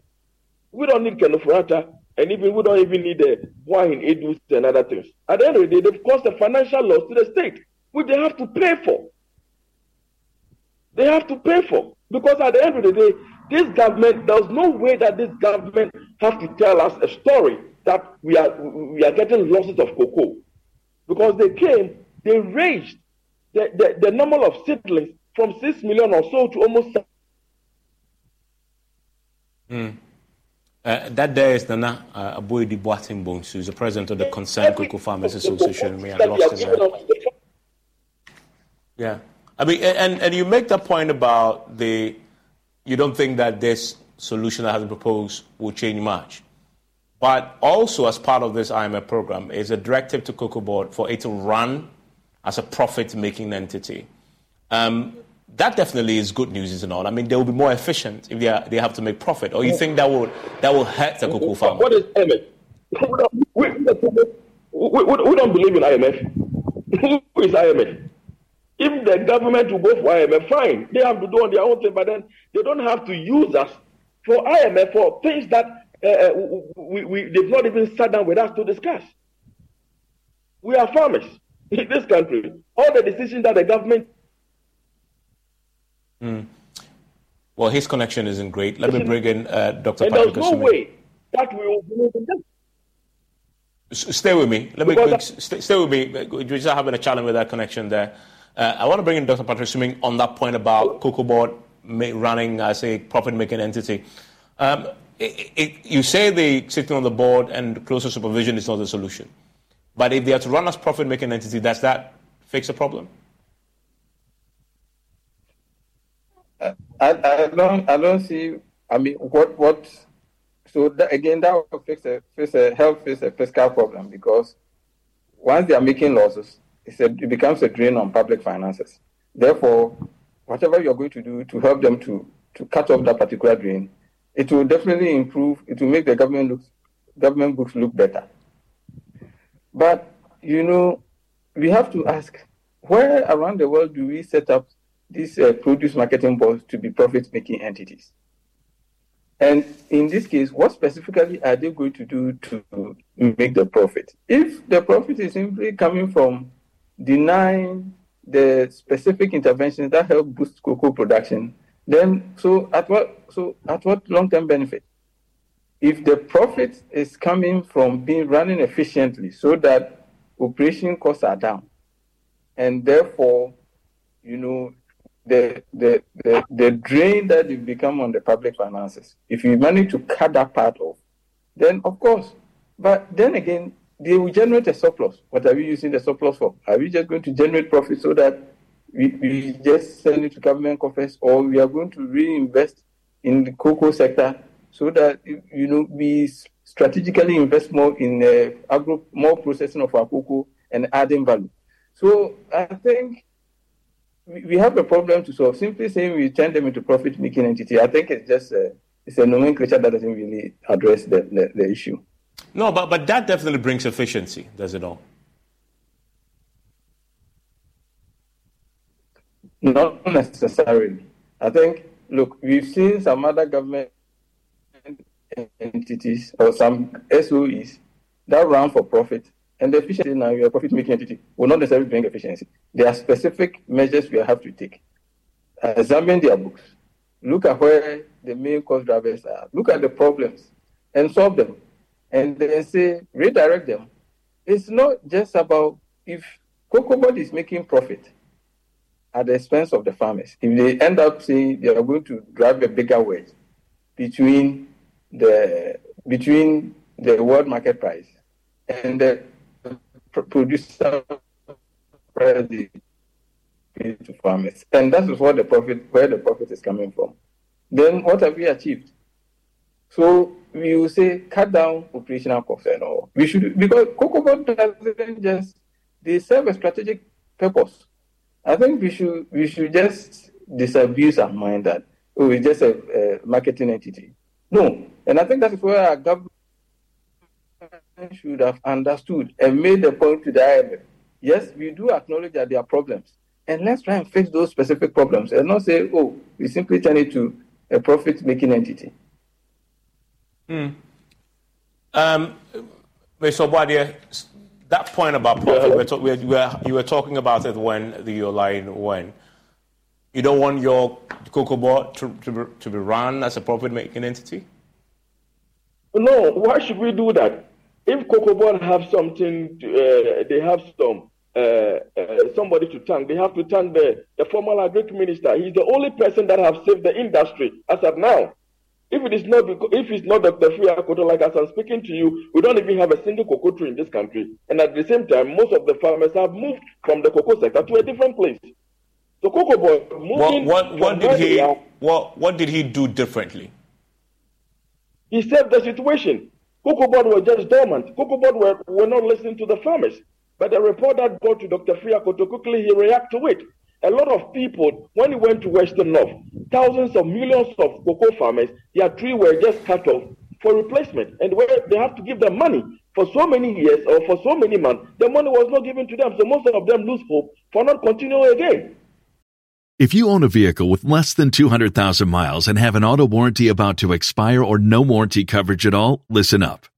We don't need Ken Ofori-Atta, and even we don't even need the wine, edus, and other things. At the end of the day, they've caused a financial loss to the state, which they have to pay for. They have to pay for because at the end of the day, this government there's no way that this government has to tell us a story that we are we are getting losses of cocoa because they came, they raised the, the, the number of seedlings from six million or so to almost. Mm. Uh, that there is Nana uh, Aboidi Boateng who's the president of the Concerned Cocoa Farmers Association. We are lost in that. Yeah. I mean, and, and you make the point about the, you don't think that this solution that has been proposed will change much. But also, as part of this IMF program, is a directive to Cocoa Board for it to run as a profit making entity. Um, that definitely is good news, isn't it? I mean, they will be more efficient if they, are, they have to make profit. Or you think that will that will hurt the cocoa farmer? What is IMF? We, we, we, we don't believe in IMF. Who is IMF? If the government will go for IMF, fine. They have to do on their own thing, but then they don't have to use us for IMF for things that uh, we, we, they've not even sat down with us to discuss. We are farmers in this country. All the decisions that the government Mm. Well, his connection isn't great. Let me bring in uh, Dr. And Patrick there's no way that we will believe in them. Stay with me. Let me quick, stay, stay, with me. We're just having a challenge with that connection there. Uh, I want to bring in Dr. Patrick Asuming on that point about Cocoa Board running as a profit-making entity. Um, it, it, you say the sitting on the board and closer supervision is not the solution. But if they are to run as profit-making entity, does that fix the problem? I, I don't I don't see. I mean, what what? So that, again, that will fix a fix a help fix a fiscal problem because once they are making losses, a, it becomes a drain on public finances. Therefore, whatever you are going to do to help them to to cut off that particular drain, it will definitely improve. It will make the government look government books look better. But you know, we have to ask where around the world do we set up these uh, produce marketing boards to be profit making entities. And in this case, what specifically are they going to do to make the profit? If the profit is simply coming from denying the specific interventions that help boost cocoa production, then so at what so at what long term benefit? If the profit is coming from being running efficiently so that operation costs are down, and therefore, you know, the, the, the, the drain that you become on the public finances, if you manage to cut that part off, then of course, but then again, they will generate a surplus. What are we using the surplus for? Are we just going to generate profit so that we, we just send it to government coffers, or we are going to reinvest in the cocoa sector so that you know we strategically invest more in uh, agro, more processing of our cocoa and adding value. So I think we have a problem to solve. Simply saying we turn them into profit-making entity, I think it's just a, it's a nomenclature that doesn't really address the, the, the issue. No, but, but that definitely brings efficiency, does it all? Not necessarily. I think, look, we've seen some other government entities or some SOEs that run for profit and the efficiency now, you're a profit making entity, will not necessarily bring efficiency. There are specific measures we have to take. Examine their books. Look at where the main cost drivers are. Look at the problems and solve them. And then say, redirect them. It's not just about if Cocobod is making profit at the expense of the farmers, if they end up saying they are going to drive a bigger wedge between the between the world market price and the producer price to farmers, and that is what the profit where the profit is coming from. Then what have we achieved? So we will say cut down operational costs and all. We should because Cocobod doesn't just they serve a strategic purpose. I think we should we should just disabuse our mind that oh it's just a, a marketing entity. No, and I think that is where our government should have understood and made the point to the IMF. Yes, we do acknowledge that there are problems, and let's try and fix those specific problems and not say, oh, we simply turn it to a profit-making entity. Hmm. Um, Mr. Obwadia, that point about profit, we're talk, we're, we're, you were talking about it when the your line when you don't want your cocoa board to, to, be, to be run as a profit-making entity. No, why should we do that? If Cocoa Board have something, to, uh, they have some uh, uh, somebody to thank. They have to thank the, the former agric minister. He's the only person that have saved the industry as of now. If it is not because, if it's not Dr. Afriyie Akoto, like as I'm speaking to you, we don't even have a single cocoa tree in this country. And at the same time, most of the farmers have moved from the cocoa sector to a different place. So Cocoa Board moving. What, what, what did he what, what did he do differently? He saved the situation. Cocoa Board were just dormant. Cocoa Board were, were not listening to the farmers. But the report that got to Dr. Akoto quickly he reacted to it. A lot of people, when he went to Western North, thousands of millions of cocoa farmers, their trees were just cut off for replacement. And where they have to give them money for so many years or for so many months, the money was not given to them. So most of them lose hope for not continuing again. If you own a vehicle with less than 200,000 miles and have an auto warranty about to expire or no warranty coverage at all, listen up.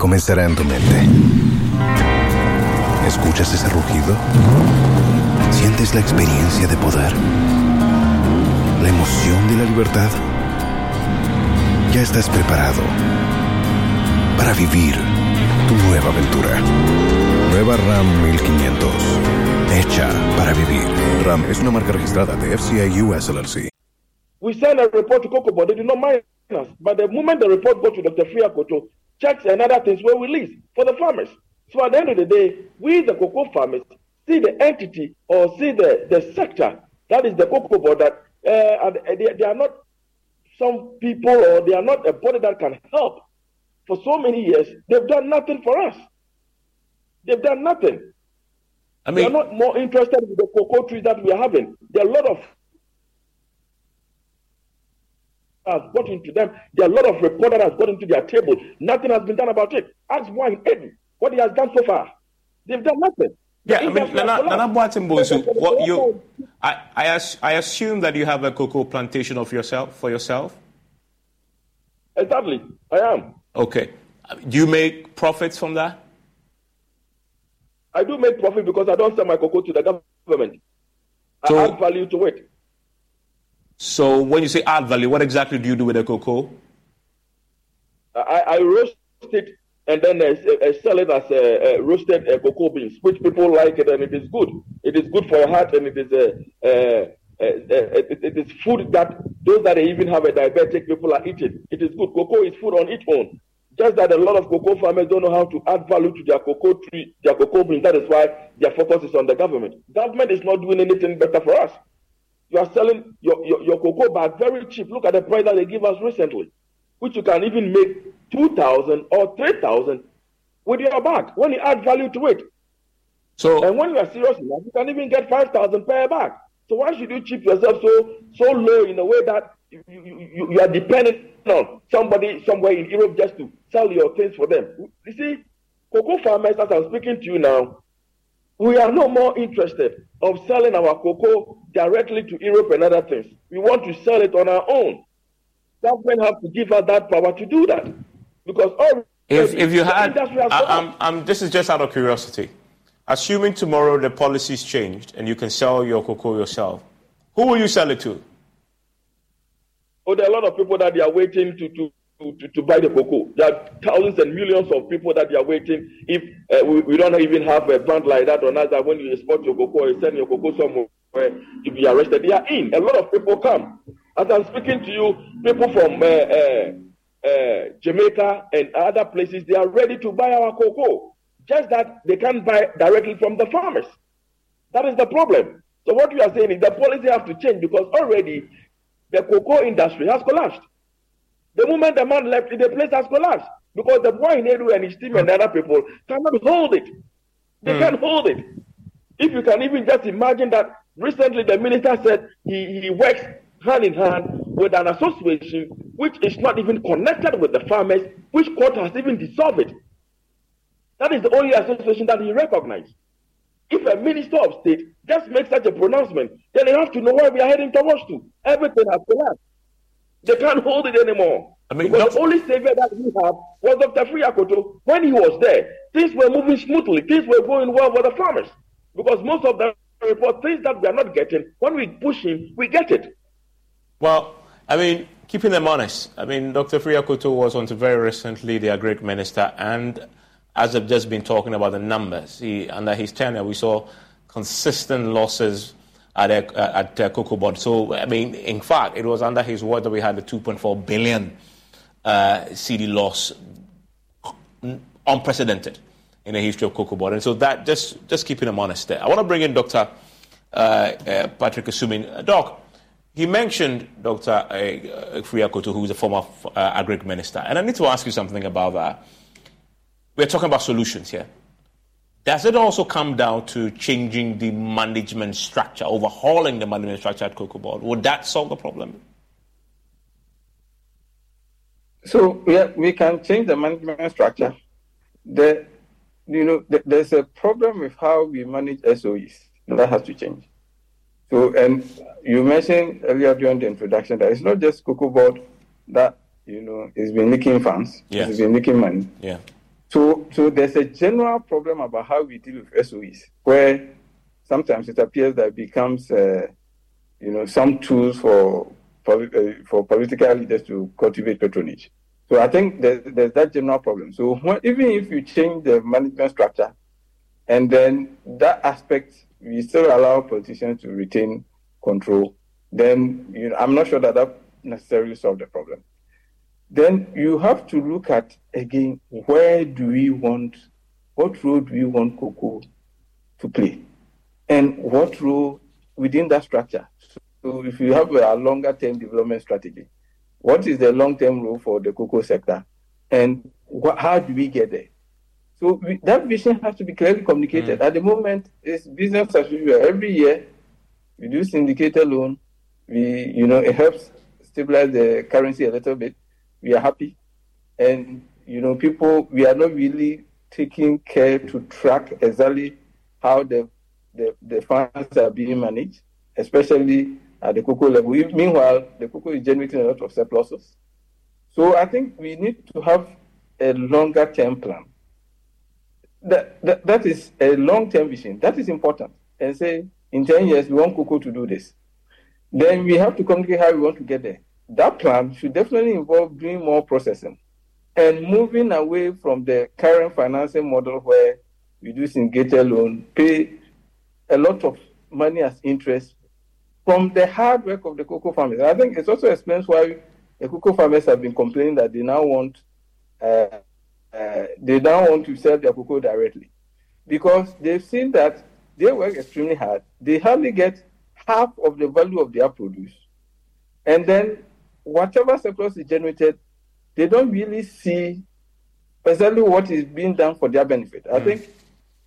comenzará en tu mente. ¿Escuchas ese rugido? ¿Sientes la experiencia de poder? ¿La emoción de la libertad? Ya estás preparado para vivir tu nueva aventura. Nueva RAM 1500. Hecha para vivir. RAM es una marca registrada de FCI US LLC. We sent a report to Cocoa, they did not mind us. But the moment the report got to Dr. Fui Akoto, checks and other things were released for the farmers. So at the end of the day, we, the cocoa farmers, see the entity or see the, the sector that is the cocoa board that uh, they, they are not some people or they are not a body that can help. For so many years, they've done nothing for us. They've done nothing. I mean, they are not more interested in the cocoa trees that we are having. There are a lot of has got into them. There are a lot of reporters that has got into their table. Nothing has been done about it. Ask why Eden what he has done so far. They've done nothing. Yeah, I mean, Nana, Nana Boatimbosu, what you, I, I, I assume that you have a cocoa plantation of yourself for yourself. Exactly, I am. Okay, do you make profits from that? I do make profit because I don't sell my cocoa to the government. So, I add value to it. So when you say add value, what exactly do you do with the cocoa? I, I roast it and then uh, uh, sell it as uh, uh roasted uh, cocoa beans, which people like it and it is good. It is good for your heart and it is uh, it, it is food that those that even have a diabetic people are eating. It is good. Cocoa is food on its own. Just that a lot of cocoa farmers don't know how to add value to their cocoa tree, their cocoa beans. That is why their focus is on the government. Government is not doing anything better for us. You are selling your, your, your cocoa bag very cheap. Look at the price that they give us recently, which you can even make 2,000 or 3,000 with your bag when you add value to it. So, and when you are serious enough, you can even get 5,000 per bag. So why should you cheap yourself so so low in a way that you, you, you are dependent on somebody somewhere in Europe just to sell your things for them? You see, cocoa farmers, as I'm speaking to you now, We are no more interested of selling our cocoa directly to Europe and other things. We want to sell it on our own. Government have to give us that power to do that. Because already If, if you had, I, I'm, I'm, this is just out of curiosity. Assuming tomorrow the policies changed and you can sell your cocoa yourself, who will you sell it to? Oh, there are a lot of people that they are waiting to, to, to, to buy the cocoa. There are thousands and millions of people that they are waiting. If uh, we, we don't even have a brand like that on us, that when you export your cocoa, you send your cocoa somewhere to be arrested, they are in. A lot of people come. As I'm speaking to you, people from uh, uh, uh, Jamaica and other places, they are ready to buy our cocoa. Just that they can't buy directly from the farmers. That is the problem. So what we are saying is the policy have to change because already the cocoa industry has collapsed. The moment the man left, the place has collapsed because the Boahen Aidoo and his team and other people cannot hold it. They hmm. can't hold it. If you can even just imagine that recently the minister said he, he works hand in hand with an association which is not even connected with the farmers, which court has even dissolved it. That is the only association that he recognized. If a minister of state just makes such a pronouncement, then they have to know where we are heading towards to. Everything has collapsed. They can't hold it anymore. I mean, because the only savior that we have was Dr. Afriyie Akoto. When he was there, things were moving smoothly. Things were going well for the farmers. Because most of the report things that we are not getting, when we push him, we get it. Well, I mean, keeping them honest. I mean, Dr. Afriyie Akoto was until very recently the agric minister, and as I've just been talking about the numbers, he, under his tenure, we saw consistent losses at, uh, at uh, Cocoa Board. So, I mean, in fact, it was under his word that we had the 2.4 billion uh, cedi loss, unprecedented in the history of Cocoa Board. And so that, just, just keeping them honest there. I want to bring in Dr. Uh, uh, Patrick Asuming. Doc, he mentioned Dr. Uh, Afriyie Akoto, who is a former uh, agric minister. And I need to ask you something about that. We're talking about solutions here. Does it also come down to changing the management structure, overhauling the management structure at Cocoa Board? Would that solve the problem? So yeah, we can change the management structure. The, you know, the, there's a problem with how we manage SOEs. And that has to change. So, and you mentioned earlier during the introduction that it's not just Cocoa Board that you know is been making funds. Yes. It's been making money. Yeah. So, so there's a general problem about how we deal with SOEs, where sometimes it appears that it becomes, uh, you know, some tools for uh, for political leaders to cultivate patronage. So I think there's, there's that general problem. So when, even if you change the management structure, and then that aspect we still allow politicians to retain control, then you know, I'm not sure that that necessarily solves the problem then you have to look at again where do we want what role do we want cocoa to play? And what role within that structure? So if you have a longer term development strategy what is the long term role for the cocoa sector? And how do we get there? So we, that vision has to be clearly communicated. Mm. At the moment it's business as usual. Every year we do syndicated loan. We you know it helps stabilize the currency a little bit we are happy. And, you know, people, we are not really taking care to track exactly how the, the, the funds are being managed, especially at the cocoa level. Meanwhile, the cocoa is generating a lot of surpluses. So I think we need to have a longer term plan. That, that, that is a long term vision. That is important. And say, in 10 years, we want cocoa to do this. Then we have to communicate how we want to get there that plan should definitely involve doing more processing and moving away from the current financing model where we do syndicated loan, pay a lot of money as interest from the hard work of the cocoa farmers. I think it also explains why the cocoa farmers have been complaining that they now want uh, uh, they now want to sell their cocoa directly because they've seen that they work extremely hard. They hardly get half of the value of their produce, and then whatever surplus is generated, they don't really see exactly what is being done for their benefit. I mm. think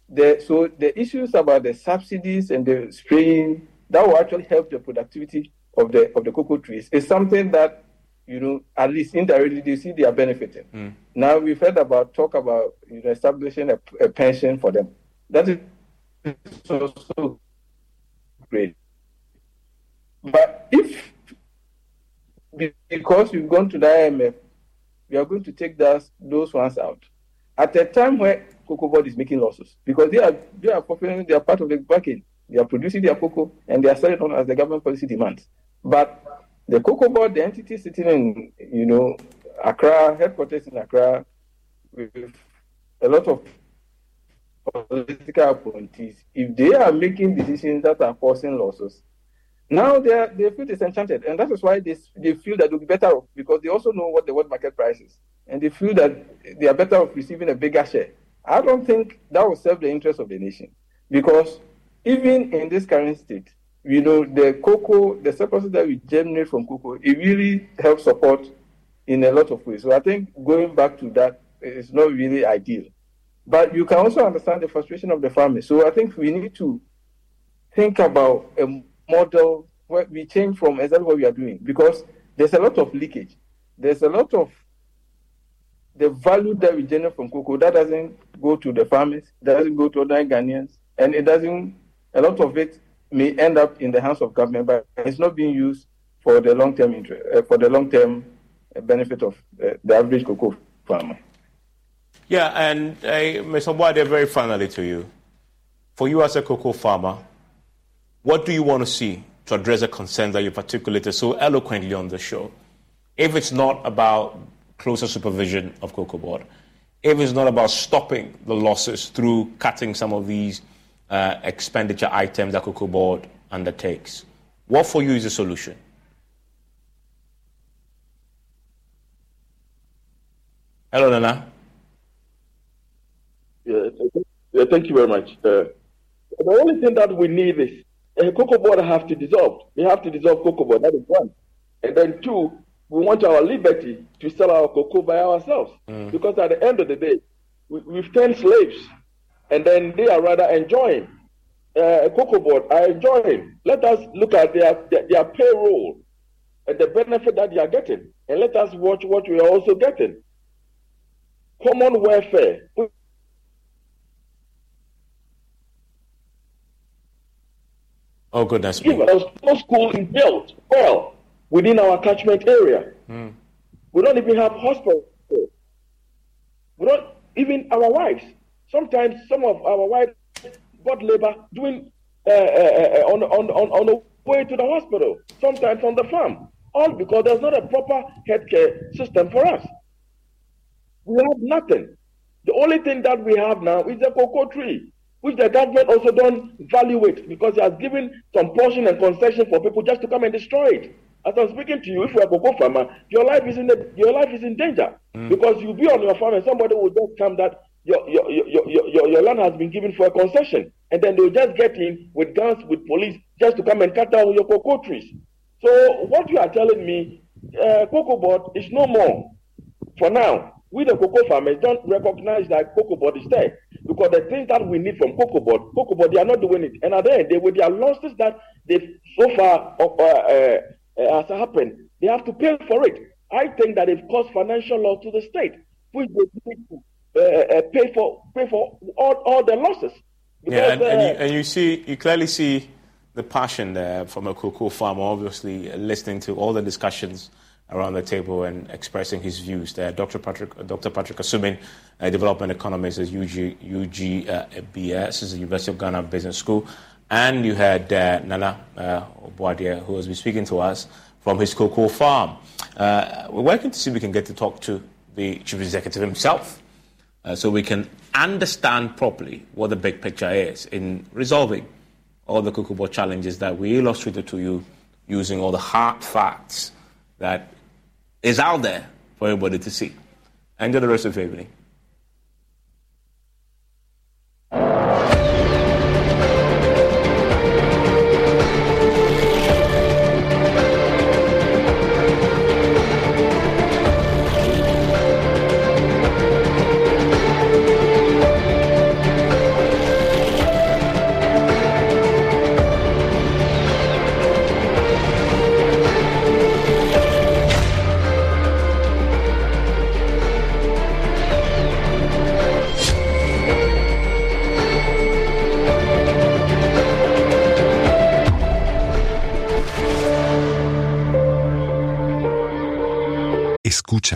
the so the issues about the subsidies and the spraying that will actually help the productivity of the of the cocoa trees is something that you know at least indirectly they see they are benefiting. Mm. Now we've heard about talk about you know establishing a, a pension for them. That is is also great. But if because we've gone to the IMF, we are going to take those those ones out at a time where cocoa board is making losses because they are they are fulfilling they are part of the bargain. They are producing their cocoa and they are selling it on as the government policy demands. But the cocoa board, the entity sitting in you know Accra, headquarters in Accra, with a lot of political appointees, if they are making decisions that are causing losses, now they feel disenchanted, and that is why they, they feel that they'll be better off because they also know what the world market price is, and they feel that they are better off receiving a bigger share. I don't think that will serve the interest of the nation because even in this current state, you know, the cocoa, the surpluses that we generate from cocoa, it really helps support in a lot of ways. So I think going back to that is not really ideal. But you can also understand the frustration of the farmers. So I think we need to think about a model where we change from exactly what we are doing because there's a lot of leakage. There's a lot of the value that we generate from cocoa that doesn't go to the farmers, that doesn't go to other Ghanaians, and it doesn't. A lot of it may end up in the hands of government, but it's not being used for the long-term interest, uh, for the long-term uh, benefit of uh, the average cocoa farmer. Yeah, and uh, Mr. Boade, very finally to you. For you as a cocoa farmer, what do you want to see to address the concerns that you've articulated so eloquently on the show? If it's not about closer supervision of cocoa board, if it's not about stopping the losses through cutting some of these uh, expenditure items that cocoa board undertakes, what for you is the solution? Hello, Nana. Yeah, thank you very much. Uh, the only thing that we need is a cocoa board have to dissolve. We have to dissolve cocoa board. That is one. And then two, we want our liberty to sell our cocoa by ourselves. Mm. Because at the end of the day, we, have turned slaves, and then they are rather enjoying. Uh, a cocoa board are enjoying. Let us look at their, their, their payroll and the benefit that they are getting, and let us watch what we are also getting. Common welfare, Oh, goodness me. There's no school is built well within our catchment area. Mm. We don't even have hospitals. We don't even our wives. Sometimes some of our wives got labor doing uh, uh, uh, on, on, on, on the way to the hospital, sometimes on the farm, all because there's not a proper healthcare system for us. We have nothing. The only thing that we have now is a cocoa tree which the government also don't value it because it has given some portion and concession for people just to come and destroy it. As I'm speaking to you, if you're a cocoa farmer, your life is in the, your life is in danger mm. because you'll be on your farm and somebody will just come that your your, your, your, your, your land has been given for a concession, and then they'll just get in with guns, with police, just to come and cut down your cocoa trees. So what you are telling me, uh, cocoa board is no more for now we the cocoa farmers don't recognize that cocoa board is there because the things that we need from cocoa board, cocoa board, they are not doing it. And at the end, they, with their losses that they so far uh, uh, uh, has happened, they have to pay for it. I think that it caused financial loss to the state, which they need to uh, uh, pay for pay for all, all the losses. Because, yeah, and, and, you, and you see, you clearly see the passion there from a cocoa farmer, obviously listening to all the discussions around the table and expressing his views. There, Dr. Patrick, Dr. Patrick Asuming, a development economist at UG, UGBS, is the University of Ghana Business School, and you had uh, Nana uh, who has been speaking to us from his cocoa farm. Uh, we're working to see if we can get to talk to the chief executive himself, uh, so we can understand properly what the big picture is in resolving all the cocoa board challenges that we illustrated to you using all the hard facts that is out there for everybody to see. Enjoy the rest of your evening.